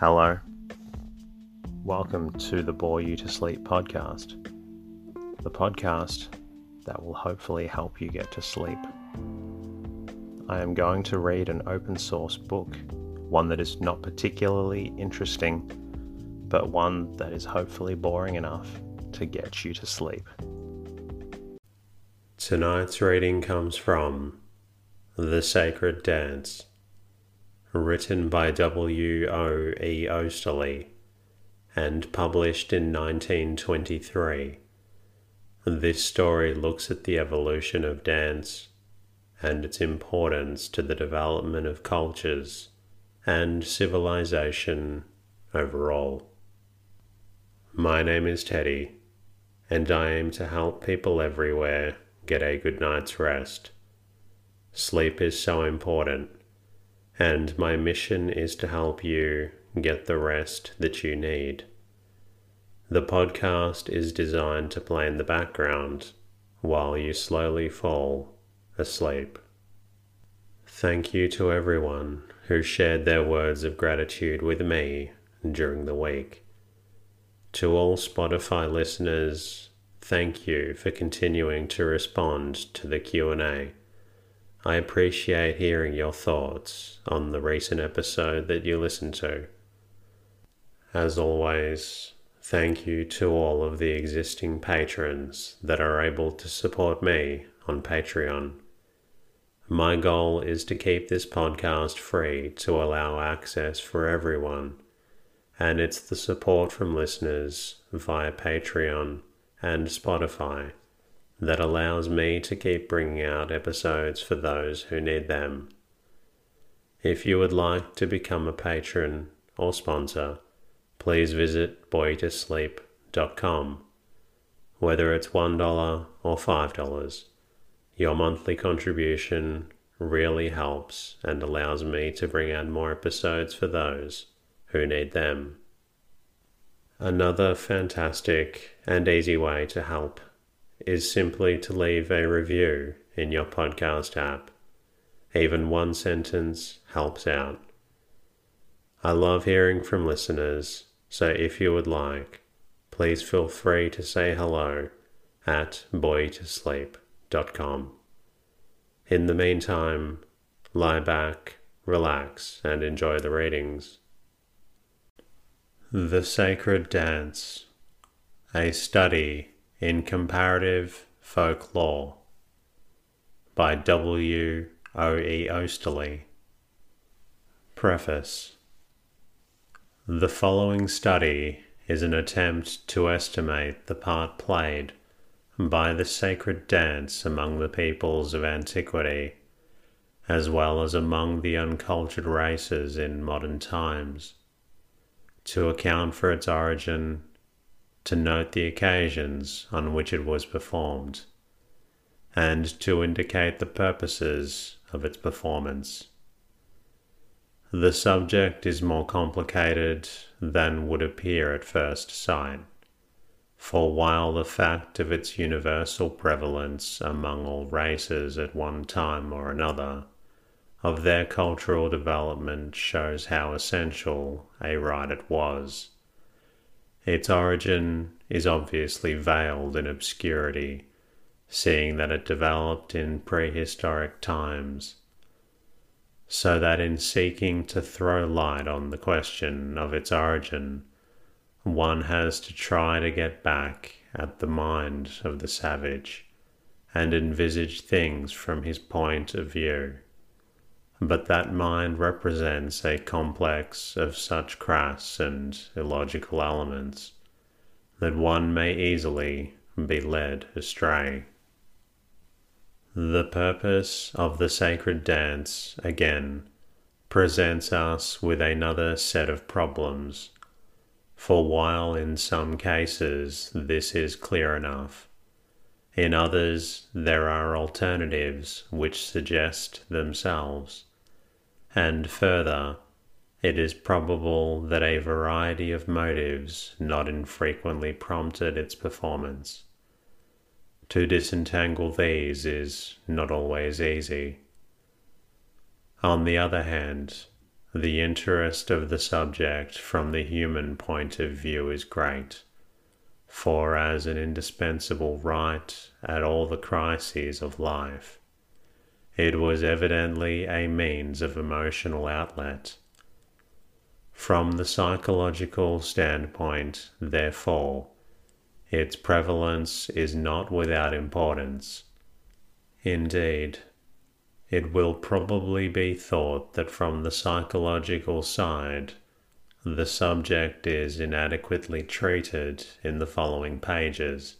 Hello. Welcome to the Bore You to Sleep podcast, the podcast that will hopefully help you get to sleep. I am going to read an open source book, one that is not particularly interesting, but one that is hopefully boring enough to get you to sleep. Tonight's reading comes from The Sacred Dance written by W. O. E. Oesterley and published in 1923. This story looks at the evolution of dance and its importance to the development of cultures and civilization overall. My name is Teddy, and I aim to help people everywhere get a good night's rest. Sleep is so important and my mission is to help you get the rest that you need. The podcast is designed to play in the background while you slowly fall asleep. Thank you to everyone who shared their words of gratitude with me during the week. To all Spotify listeners, thank you for continuing to respond to the Q&A. I appreciate hearing your thoughts on the recent episode that you listened to. As always, thank you to all of the existing patrons that are able to support me on Patreon. My goal is to keep this podcast free to allow access for everyone, and it's the support from listeners via Patreon and Spotify that allows me to keep bringing out episodes for those who need them. If you would like to become a patron or sponsor, please visit boreyoutosleep.com. Whether it's $1 or $5, your monthly contribution really helps and allows me to bring out more episodes for those who need them. Another fantastic and easy way to help is simply to leave a review in your podcast app. Even one sentence helps out. I love hearing from listeners, so if you would like, please feel free to say hello at boreyoutosleep.com. In the meantime, lie back, relax, and enjoy the readings. The Sacred Dance A Study in Comparative Folklore by W. O. E. Oesterley. Preface The following study is an attempt to estimate the part played by the sacred dance among the peoples of antiquity, as well as among the uncultured races in modern times, to account for its origin to note the occasions on which it was performed, and to indicate the purposes of its performance. The subject is more complicated than would appear at first sight, for while the fact of its universal prevalence among all races at one time or another of their cultural development shows how essential a rite it was its origin is obviously veiled in obscurity, seeing that it developed in prehistoric times, so that in seeking to throw light on the question of its origin, one has to try to get back at the mind of the savage and envisage things from his point of view but that mind represents a complex of such crass and illogical elements that one may easily be led astray. The purpose of the sacred dance, again, presents us with another set of problems, for while in some cases this is clear enough, in others there are alternatives which suggest themselves and further, it is probable that a variety of motives not infrequently prompted its performance. To disentangle these is not always easy. On the other hand, the interest of the subject from the human point of view is great, for as an indispensable rite at all the crises of life, it was evidently a means of emotional outlet. From the psychological standpoint, therefore, its prevalence is not without importance. Indeed, it will probably be thought that from the psychological side, the subject is inadequately treated in the following pages.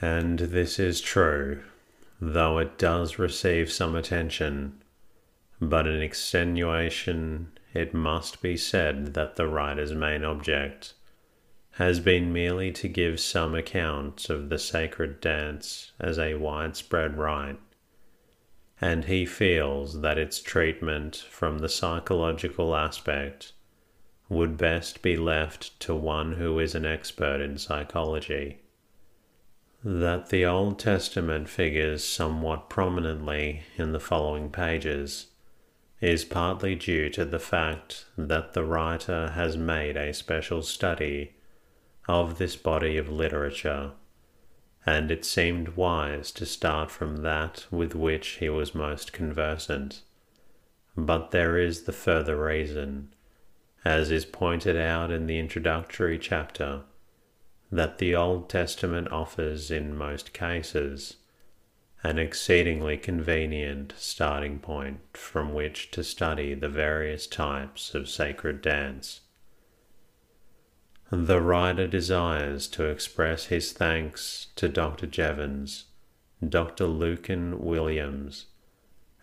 And this is true, though it does receive some attention. But in extenuation, it must be said that the writer's main object has been merely to give some account of the sacred dance as a widespread rite and he feels that its treatment from the psychological aspect would best be left to one who is an expert in psychology. That the Old Testament figures somewhat prominently in the following pages is partly due to the fact that the writer has made a special study of this body of literature and it seemed wise to start from that with which he was most conversant. But there is the further reason, as is pointed out in the introductory chapter, that the Old Testament offers in most cases an exceedingly convenient starting point from which to study the various types of sacred dance. The writer desires to express his thanks to Dr. Jevons, Dr. Lukyn Williams,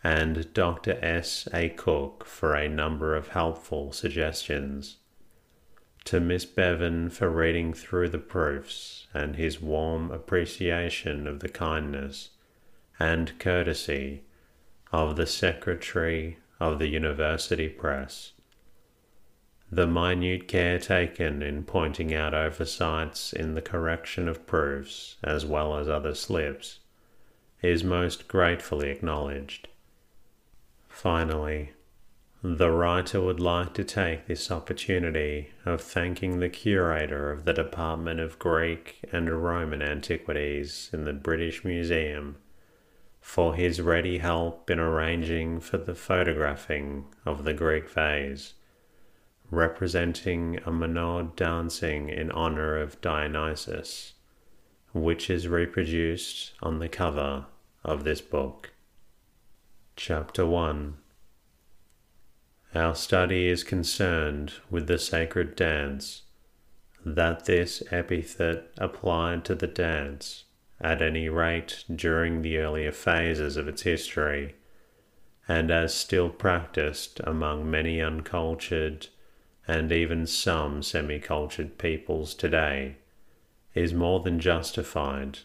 and Dr. S. A. Cook for a number of helpful suggestions, to Miss Bevan for reading through the proofs and his warm appreciation of the kindness and courtesy of the Secretary of the University Press the minute care taken in pointing out oversights in the correction of proofs as well as other slips is most gratefully acknowledged. Finally, the writer would like to take this opportunity of thanking the curator of the Department of Greek and Roman Antiquities in the British Museum for his ready help in arranging for the photographing of the Greek vase representing a Maenad dancing in honor of Dionysus, which is reproduced on the cover of this book. Chapter 1 Our study is concerned with the sacred dance, that this epithet applied to the dance, at any rate during the earlier phases of its history, and as still practiced among many uncultured and even some semi cultured peoples today, is more than justified.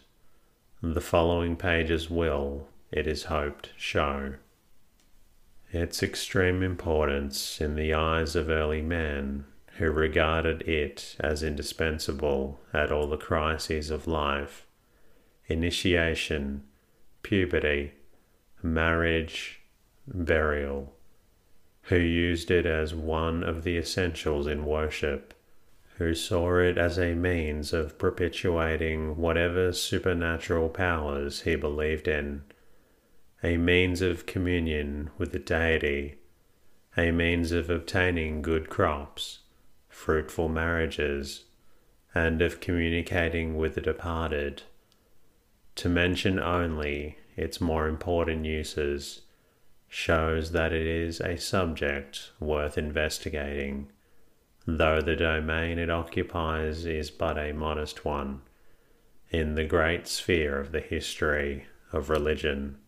The following pages will, it is hoped, show its extreme importance in the eyes of early man who regarded it as indispensable at all the crises of life initiation, puberty, marriage, burial, who used it as one of the essentials in worship, who saw it as a means of perpetuating whatever supernatural powers he believed in, a means of communion with the deity, a means of obtaining good crops, fruitful marriages, and of communicating with the departed. To mention only its more important uses shows that it is a subject worth investigating, though the domain it occupies is but a modest one in the great sphere of the history of religion.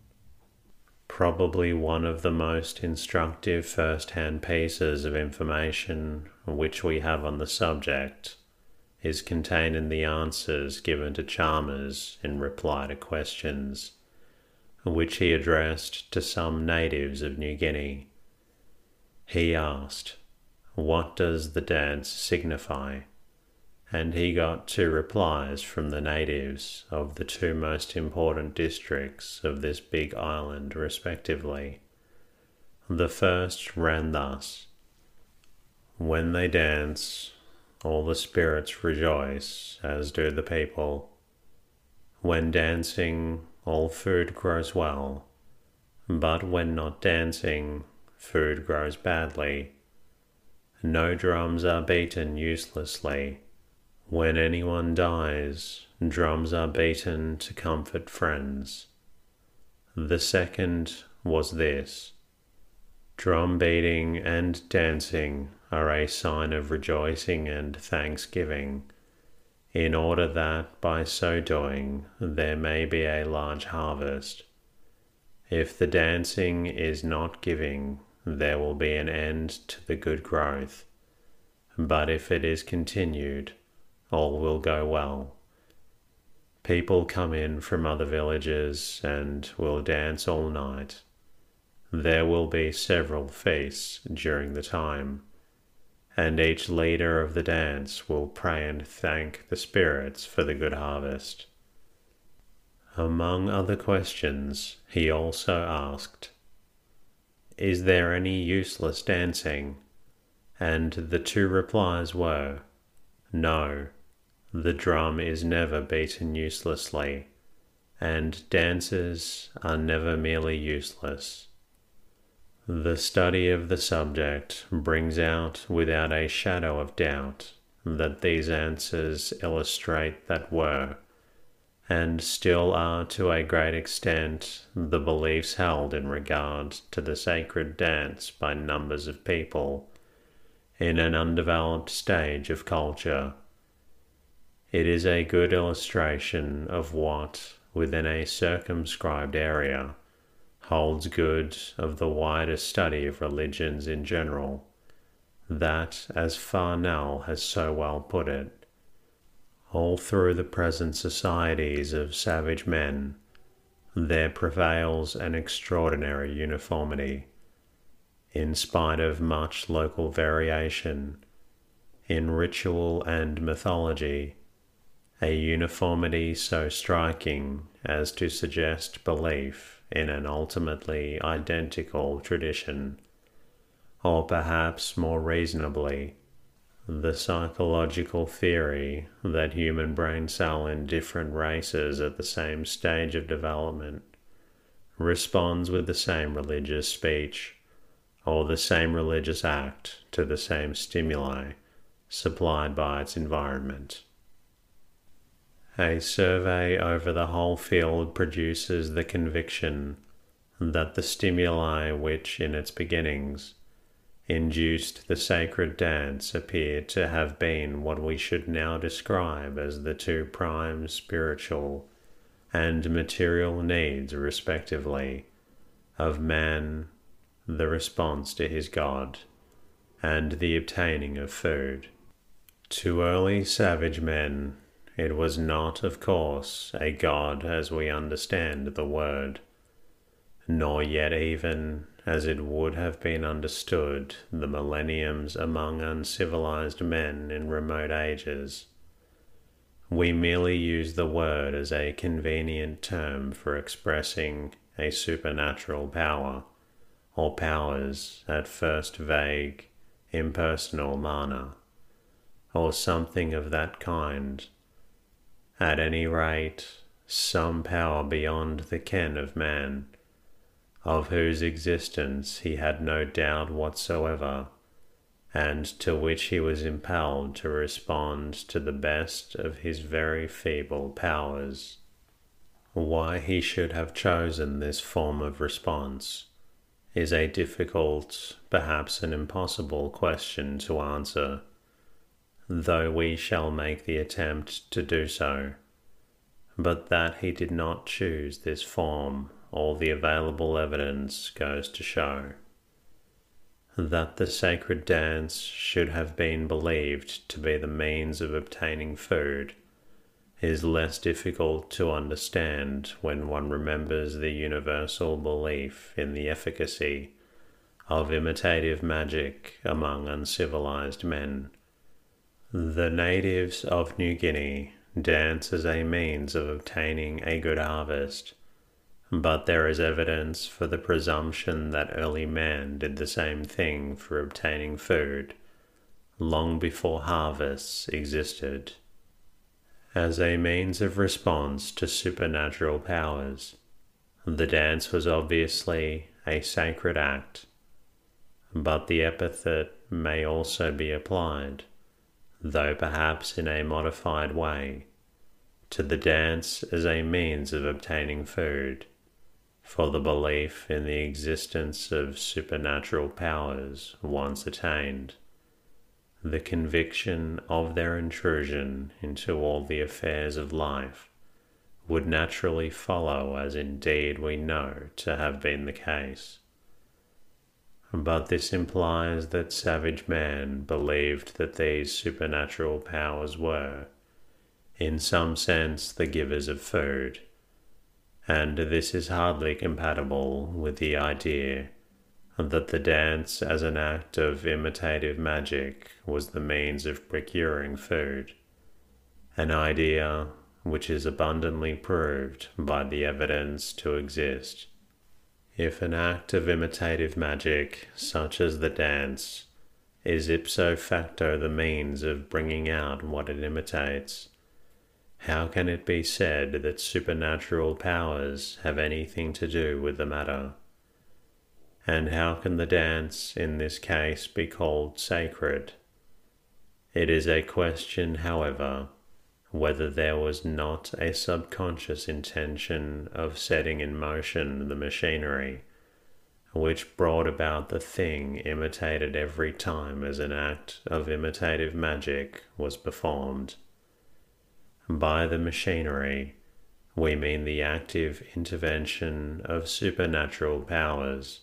Probably one of the most instructive first hand pieces of information which we have on the subject is contained in the answers given to Chalmers in reply to questions which he addressed to some natives of New Guinea. He asked, What does the dance signify? And he got two replies from the natives of the two most important districts of this big island, respectively. The first ran thus When they dance, all the spirits rejoice, as do the people. When dancing, all food grows well, but when not dancing, food grows badly. No drums are beaten uselessly. When anyone dies, drums are beaten to comfort friends. The second was this drum beating and dancing are a sign of rejoicing and thanksgiving, in order that by so doing there may be a large harvest. If the dancing is not giving, there will be an end to the good growth, but if it is continued, all will go well. People come in from other villages and will dance all night. There will be several feasts during the time and each leader of the dance will pray and thank the spirits for the good harvest. Among other questions, he also asked, Is there any useless dancing? And the two replies were, No, the drum is never beaten uselessly, and dances are never merely useless. The study of the subject brings out without a shadow of doubt that these answers illustrate that were, and still are to a great extent, the beliefs held in regard to the sacred dance by numbers of people in an undeveloped stage of culture. It is a good illustration of what, within a circumscribed area, holds good of the wider study of religions in general, that, as Farnell has so well put it, all through the present societies of savage men, there prevails an extraordinary uniformity, in spite of much local variation, in ritual and mythology, a uniformity so striking as to suggest belief in an ultimately identical tradition, or perhaps more reasonably, the psychological theory that human brain cell in different races at the same stage of development responds with the same religious speech or the same religious act to the same stimuli supplied by its environment. A survey over the whole field produces the conviction that the stimuli which, in its beginnings, induced the sacred dance appear to have been what we should now describe as the two prime spiritual and material needs, respectively, of man, the response to his God, and the obtaining of food. To early savage men, it was not, of course, a god as we understand the word, nor yet even as it would have been understood the millenniums among uncivilized men in remote ages. We merely use the word as a convenient term for expressing a supernatural power, or powers at first vague, impersonal mana, or something of that kind at any rate, some power beyond the ken of man, of whose existence he had no doubt whatsoever, and to which he was impelled to respond to the best of his very feeble powers. Why he should have chosen this form of response is a difficult, perhaps an impossible question to answer though we shall make the attempt to do so. But that he did not choose this form, all the available evidence goes to show. That the sacred dance should have been believed to be the means of obtaining food is less difficult to understand when one remembers the universal belief in the efficacy of imitative magic among uncivilized men the natives of New Guinea dance as a means of obtaining a good harvest, but there is evidence for the presumption that early man did the same thing for obtaining food, long before harvests existed. As a means of response to supernatural powers, the dance was obviously a sacred act, but the epithet may also be applied, though perhaps in a modified way, to the dance as a means of obtaining food, for the belief in the existence of supernatural powers once attained the conviction of their intrusion into all the affairs of life would naturally follow, as indeed we know to have been the case. But this implies that savage man believed that these supernatural powers were, in some sense, the givers of food, and this is hardly compatible with the idea that the dance as an act of imitative magic was the means of procuring food, an idea which is abundantly proved by the evidence to exist. If an act of imitative magic, such as the dance, is ipso facto the means of bringing out what it imitates, how can it be said that supernatural powers have anything to do with the matter? And how can the dance in this case be called sacred? It is a question, however, whether there was not a subconscious intention of setting in motion the machinery which brought about the thing imitated every time as an act of imitative magic was performed. By the machinery, we mean the active intervention of supernatural powers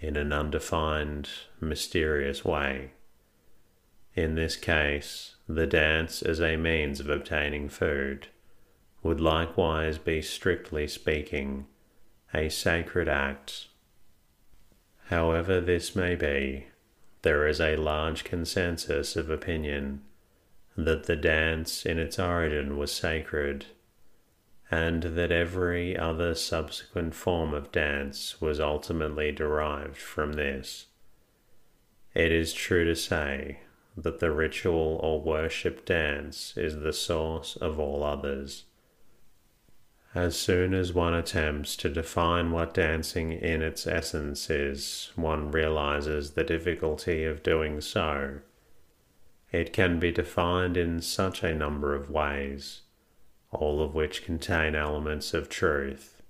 in an undefined, mysterious way. In this case, the dance as a means of obtaining food would likewise be strictly speaking a sacred act. However, this may be, there is a large consensus of opinion that the dance in its origin was sacred and that every other subsequent form of dance was ultimately derived from this. It is true to say that the ritual or worship dance is the source of all others. As soon as one attempts to define what dancing in its essence is, one realizes the difficulty of doing so. It can be defined in such a number of ways all of which contain elements of truth.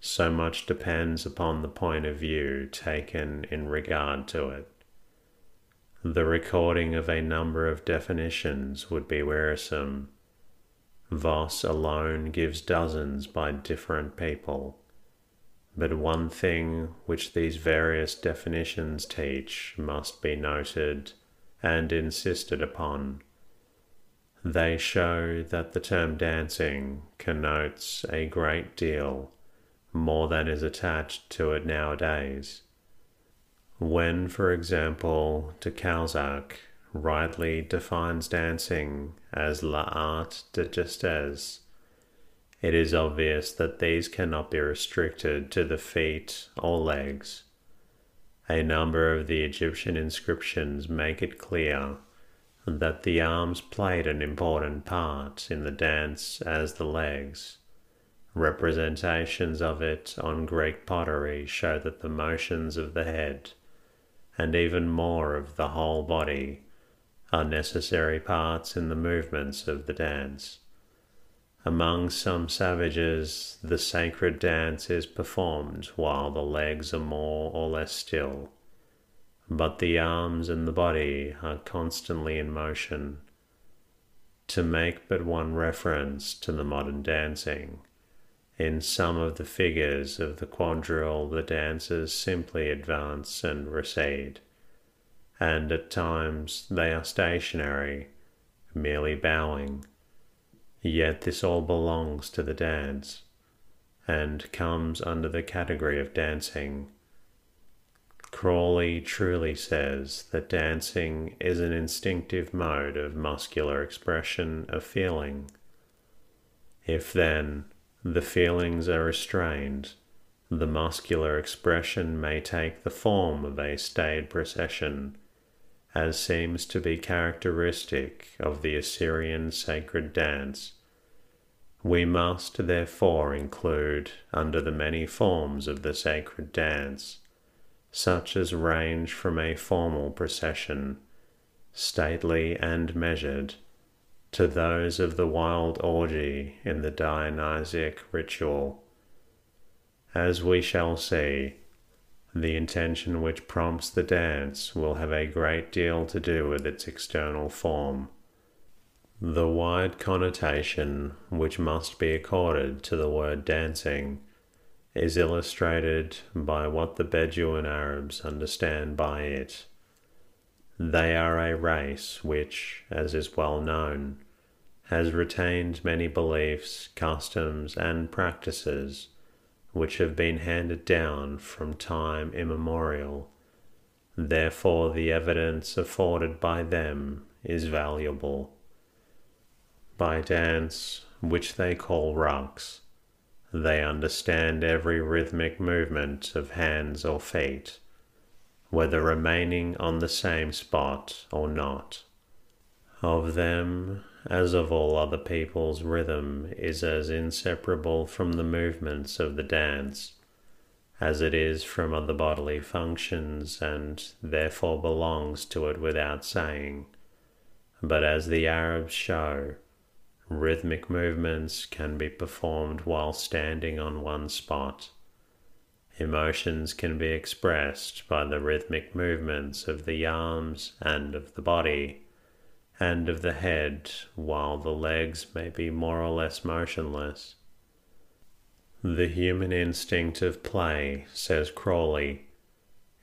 So much depends upon the point of view taken in regard to it. The recording of a number of definitions would be wearisome. Voss alone gives dozens by different people. But one thing which these various definitions teach must be noted and insisted upon they show that the term dancing connotes a great deal more than is attached to it nowadays. When, for example, de Cahusac rightly defines dancing as l'art de gester, it is obvious that these cannot be restricted to the feet or legs. A number of the Egyptian inscriptions make it clear that the arms played an important part in the dance as the legs. Representations of it on Greek pottery show that the motions of the head, and even more of the whole body, are necessary parts in the movements of the dance. Among some savages, the sacred dance is performed while the legs are more or less still but the arms and the body are constantly in motion. To make but one reference to the modern dancing, in some of the figures of the quadrille, the dancers simply advance and recede, and at times they are stationary, merely bowing. Yet this all belongs to the dance, and comes under the category of dancing Crawley truly says that dancing is an instinctive mode of muscular expression of feeling. If then the feelings are restrained, the muscular expression may take the form of a staid procession, as seems to be characteristic of the Assyrian sacred dance. We must therefore include under the many forms of the sacred dance such as range from a formal procession, stately and measured, to those of the wild orgy in the Dionysiac ritual. As we shall see, the intention which prompts the dance will have a great deal to do with its external form. The wide connotation which must be accorded to the word dancing is illustrated by what the Bedouin Arabs understand by it. They are a race which, as is well known, has retained many beliefs, customs, and practices which have been handed down from time immemorial. Therefore, the evidence afforded by them is valuable. By dance, which they call raqs, they understand every rhythmic movement of hands or feet, whether remaining on the same spot or not. Of them, as of all other peoples, rhythm is as inseparable from the movements of the dance as it is from other bodily functions, and therefore belongs to it without saying. But as the Arabs show, Rhythmic movements can be performed while standing on one spot. Emotions can be expressed by the rhythmic movements of the arms and of the body and of the head, while the legs may be more or less motionless. The human instinct of play, says Crawley,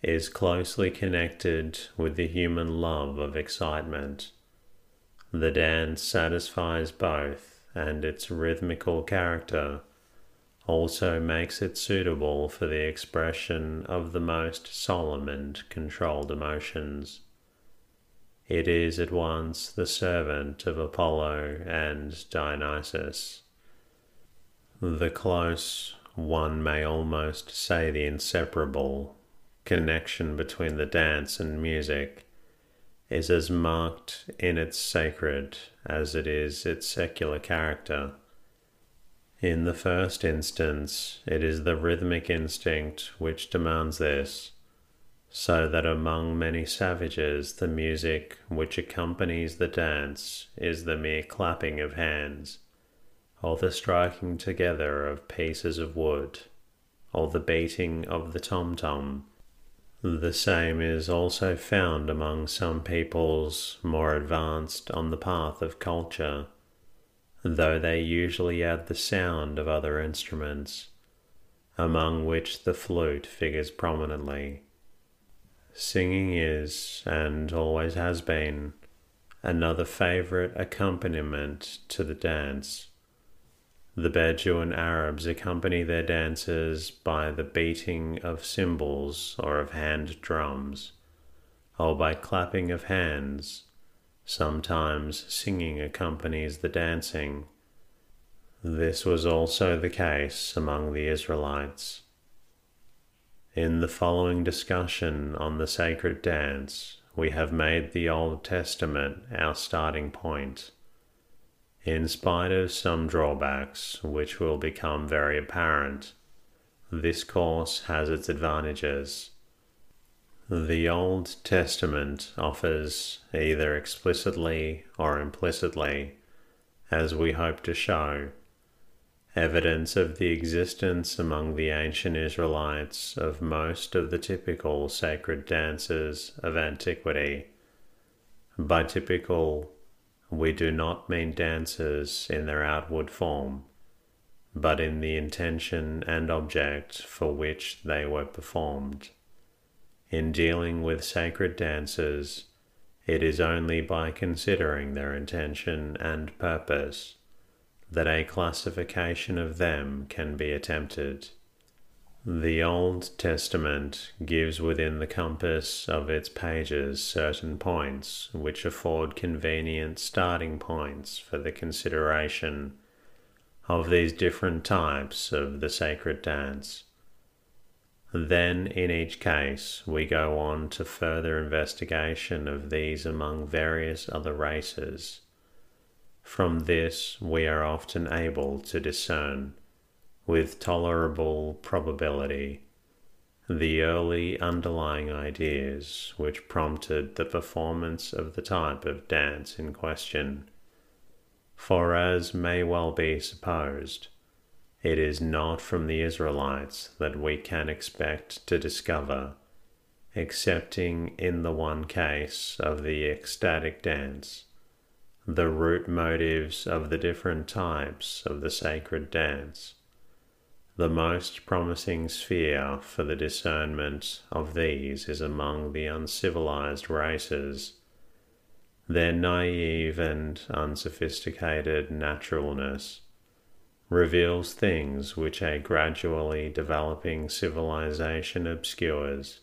is closely connected with the human love of excitement. The dance satisfies both, and its rhythmical character also makes it suitable for the expression of the most solemn and controlled emotions. It is at once the servant of Apollo and Dionysus. The close, one may almost say the inseparable, connection between the dance and music is as marked in its sacred as it is its secular character. In the first instance, it is the rhythmic instinct which demands this, so that among many savages the music which accompanies the dance is the mere clapping of hands, or the striking together of pieces of wood, or the beating of the tom tom the same is also found among some peoples more advanced on the path of culture, though they usually add the sound of other instruments, among which the flute figures prominently. Singing is, and always has been, another favorite accompaniment to the dance. The Bedouin Arabs accompany their dances by the beating of cymbals or of hand drums, or by clapping of hands. Sometimes singing accompanies the dancing. This was also the case among the Israelites. In the following discussion on the sacred dance, we have made the Old Testament our starting point. In spite of some drawbacks, which will become very apparent, this course has its advantages. The Old Testament offers, either explicitly or implicitly, as we hope to show, evidence of the existence among the ancient Israelites of most of the typical sacred dances of antiquity. By typical, we do not mean dances in their outward form, but in the intention and object for which they were performed. In dealing with sacred dances, it is only by considering their intention and purpose that a classification of them can be attempted. The Old Testament gives within the compass of its pages certain points which afford convenient starting points for the consideration of these different types of the sacred dance. Then, in each case, we go on to further investigation of these among various other races. From this, we are often able to discern, with tolerable probability, the early underlying ideas which prompted the performance of the type of dance in question. For, as may well be supposed, it is not from the Israelites that we can expect to discover, excepting in the one case of the ecstatic dance, the root motives of the different types of the sacred dance. The most promising sphere for the discernment of these is among the uncivilized races. Their naive and unsophisticated naturalness reveals things which a gradually developing civilization obscures.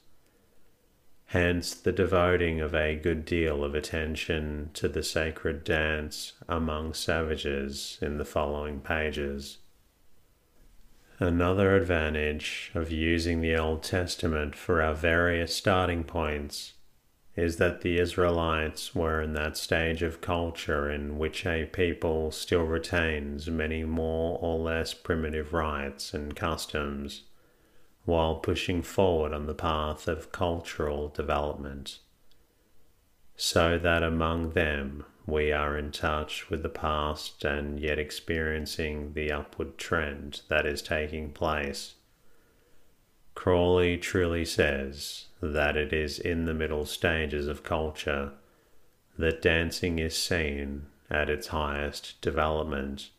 Hence, the devoting of a good deal of attention to the sacred dance among savages in the following pages. Another advantage of using the Old Testament for our various starting points is that the Israelites were in that stage of culture in which a people still retains many more or less primitive rites and customs while pushing forward on the path of cultural development. So that among them we are in touch with the past and yet experiencing the upward trend that is taking place. Crawley truly says that it is in the middle stages of culture that dancing is seen at its highest development.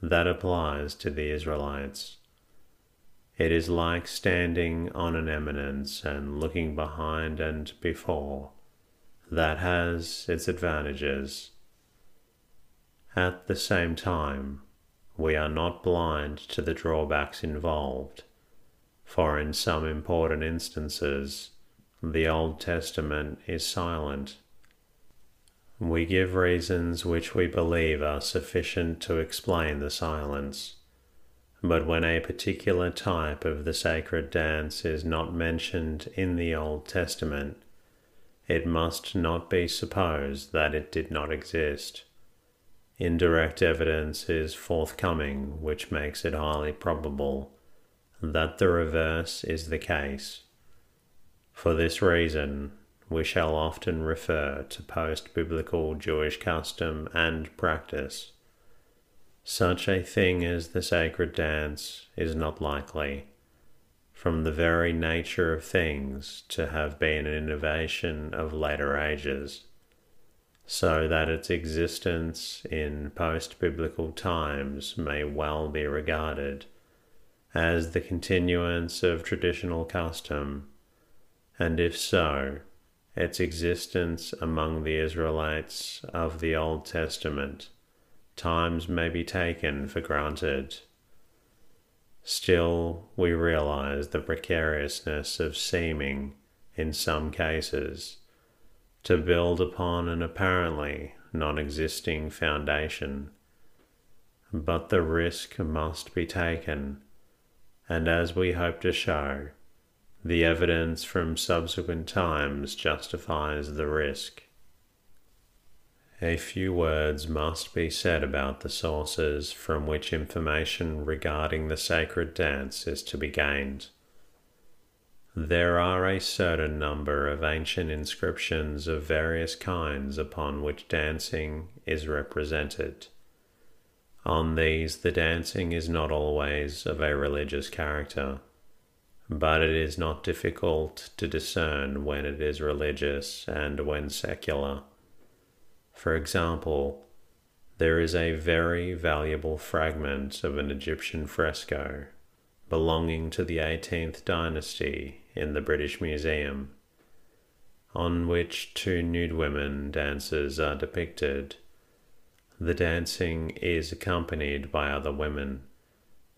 That applies to the Israelites. It is like standing on an eminence and looking behind and before. That has its advantages. At the same time, we are not blind to the drawbacks involved for in some important instances the Old Testament is silent. We give reasons which we believe are sufficient to explain the silence. But when a particular type of the sacred dance is not mentioned in the Old Testament, it must not be supposed that it did not exist. Indirect evidence is forthcoming which makes it highly probable that the reverse is the case. For this reason, we shall often refer to post biblical Jewish custom and practice. Such a thing as the sacred dance is not likely, from the very nature of things, to have been an innovation of later ages, so that its existence in post biblical times may well be regarded as the continuance of traditional custom, and if so, its existence among the Israelites of the Old Testament times may be taken for granted. Still, we realize the precariousness of seeming, in some cases, to build upon an apparently non existing foundation. But the risk must be taken and as we hope to show, the evidence from subsequent times justifies the risk. A few words must be said about the sources from which information regarding the sacred dance is to be gained. There are a certain number of ancient inscriptions of various kinds upon which dancing is represented. On these, the dancing is not always of a religious character, but it is not difficult to discern when it is religious and when secular. For example, there is a very valuable fragment of an Egyptian fresco belonging to the 18th dynasty in the British Museum, on which two nude women dancers are depicted the dancing is accompanied by other women,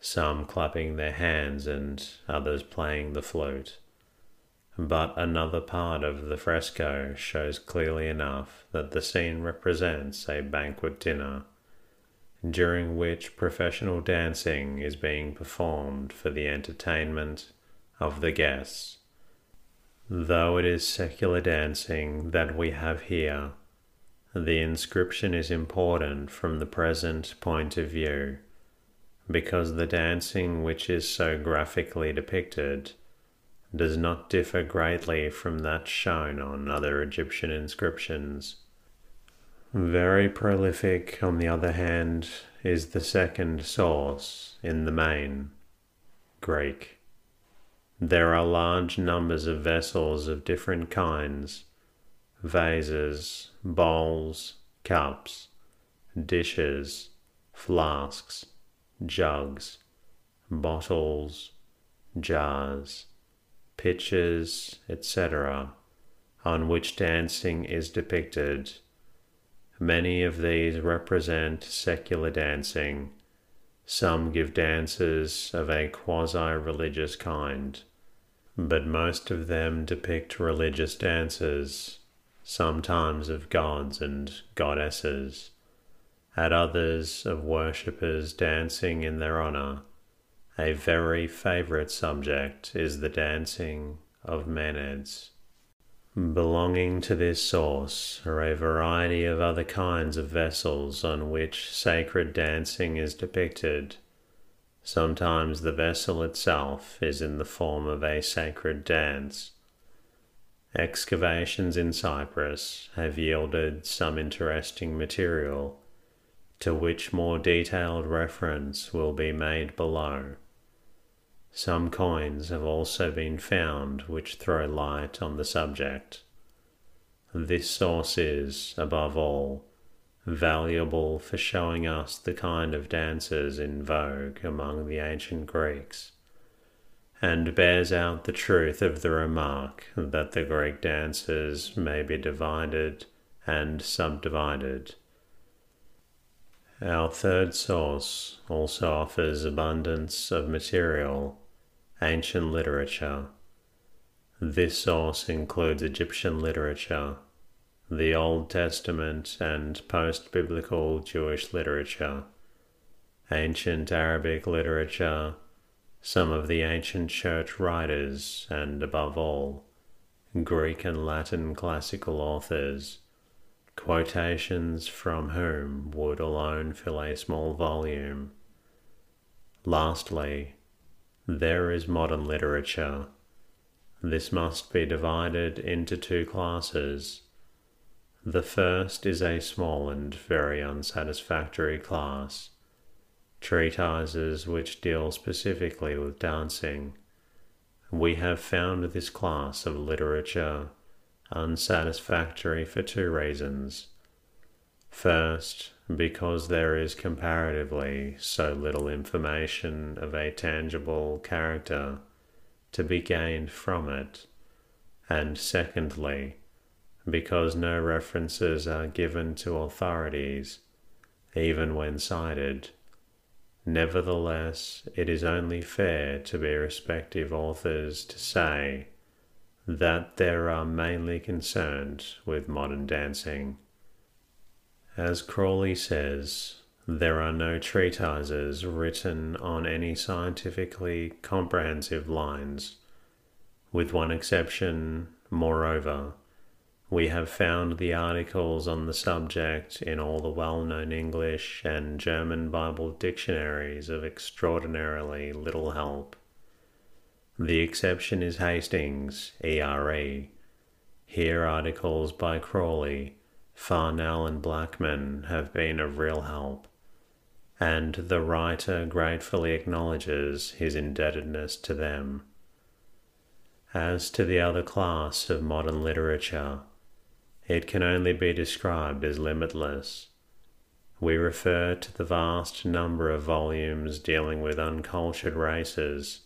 some clapping their hands and others playing the flute. But another part of the fresco shows clearly enough that the scene represents a banquet dinner, during which professional dancing is being performed for the entertainment of the guests. Though it is secular dancing that we have here, the inscription is important from the present point of view because the dancing which is so graphically depicted does not differ greatly from that shown on other Egyptian inscriptions. Very prolific, on the other hand, is the second source in the main, Greek. There are large numbers of vessels of different kinds vases, bowls, cups, dishes, flasks, jugs, bottles, jars, pitchers, etc., on which dancing is depicted. Many of these represent secular dancing. Some give dances of a quasi religious kind, but most of them depict religious dances, sometimes of gods and goddesses at others of worshippers dancing in their honour. A very favourite subject is the dancing of Maenads. Belonging to this source are a variety of other kinds of vessels on which sacred dancing is depicted. Sometimes the vessel itself is in the form of a sacred dance. Excavations in Cyprus have yielded some interesting material to which more detailed reference will be made below. Some coins have also been found which throw light on the subject. This source is, above all, valuable for showing us the kind of dances in vogue among the ancient Greeks, and bears out the truth of the remark that the Greek dances may be divided and subdivided our third source also offers abundance of material, ancient literature. This source includes Egyptian literature, the Old Testament and post biblical Jewish literature, ancient Arabic literature, some of the ancient church writers, and above all, Greek and Latin classical authors quotations from whom would alone fill a small volume. Lastly, there is modern literature. This must be divided into two classes. The first is a small and very unsatisfactory class, treatises which deal specifically with dancing. We have found this class of literature unsatisfactory for two reasons. First, because there is comparatively so little information of a tangible character to be gained from it, and secondly, because no references are given to authorities, even when cited. Nevertheless, it is only fair to be respective authors to say that they are mainly concerned with modern dancing. As Crawley says, there are no treatises written on any scientifically comprehensive lines. With one exception, moreover, we have found the articles on the subject in all the well known English and German Bible dictionaries of extraordinarily little help. The exception is Hastings, ERE. Here articles by Crawley, Farnell and Blackman have been of real help, and the writer gratefully acknowledges his indebtedness to them. As to the other class of modern literature, it can only be described as limitless. We refer to the vast number of volumes dealing with uncultured races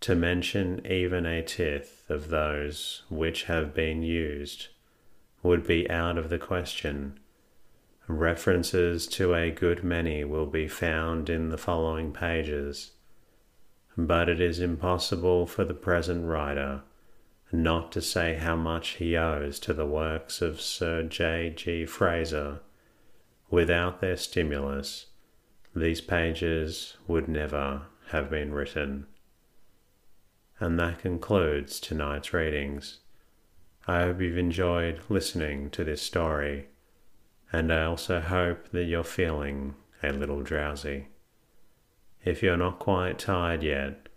to mention even a tithe of those which have been used would be out of the question. References to a good many will be found in the following pages, but it is impossible for the present writer not to say how much he owes to the works of Sir J. G. Frazer. Without their stimulus, these pages would never have been written. And that concludes tonight's readings. I hope you've enjoyed listening to this story, and I also hope that you're feeling a little drowsy. If you're not quite tired yet,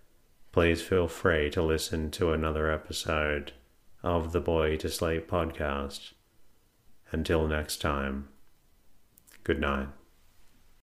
please feel free to listen to another episode of the Boy to Sleep podcast. Until next time, good night.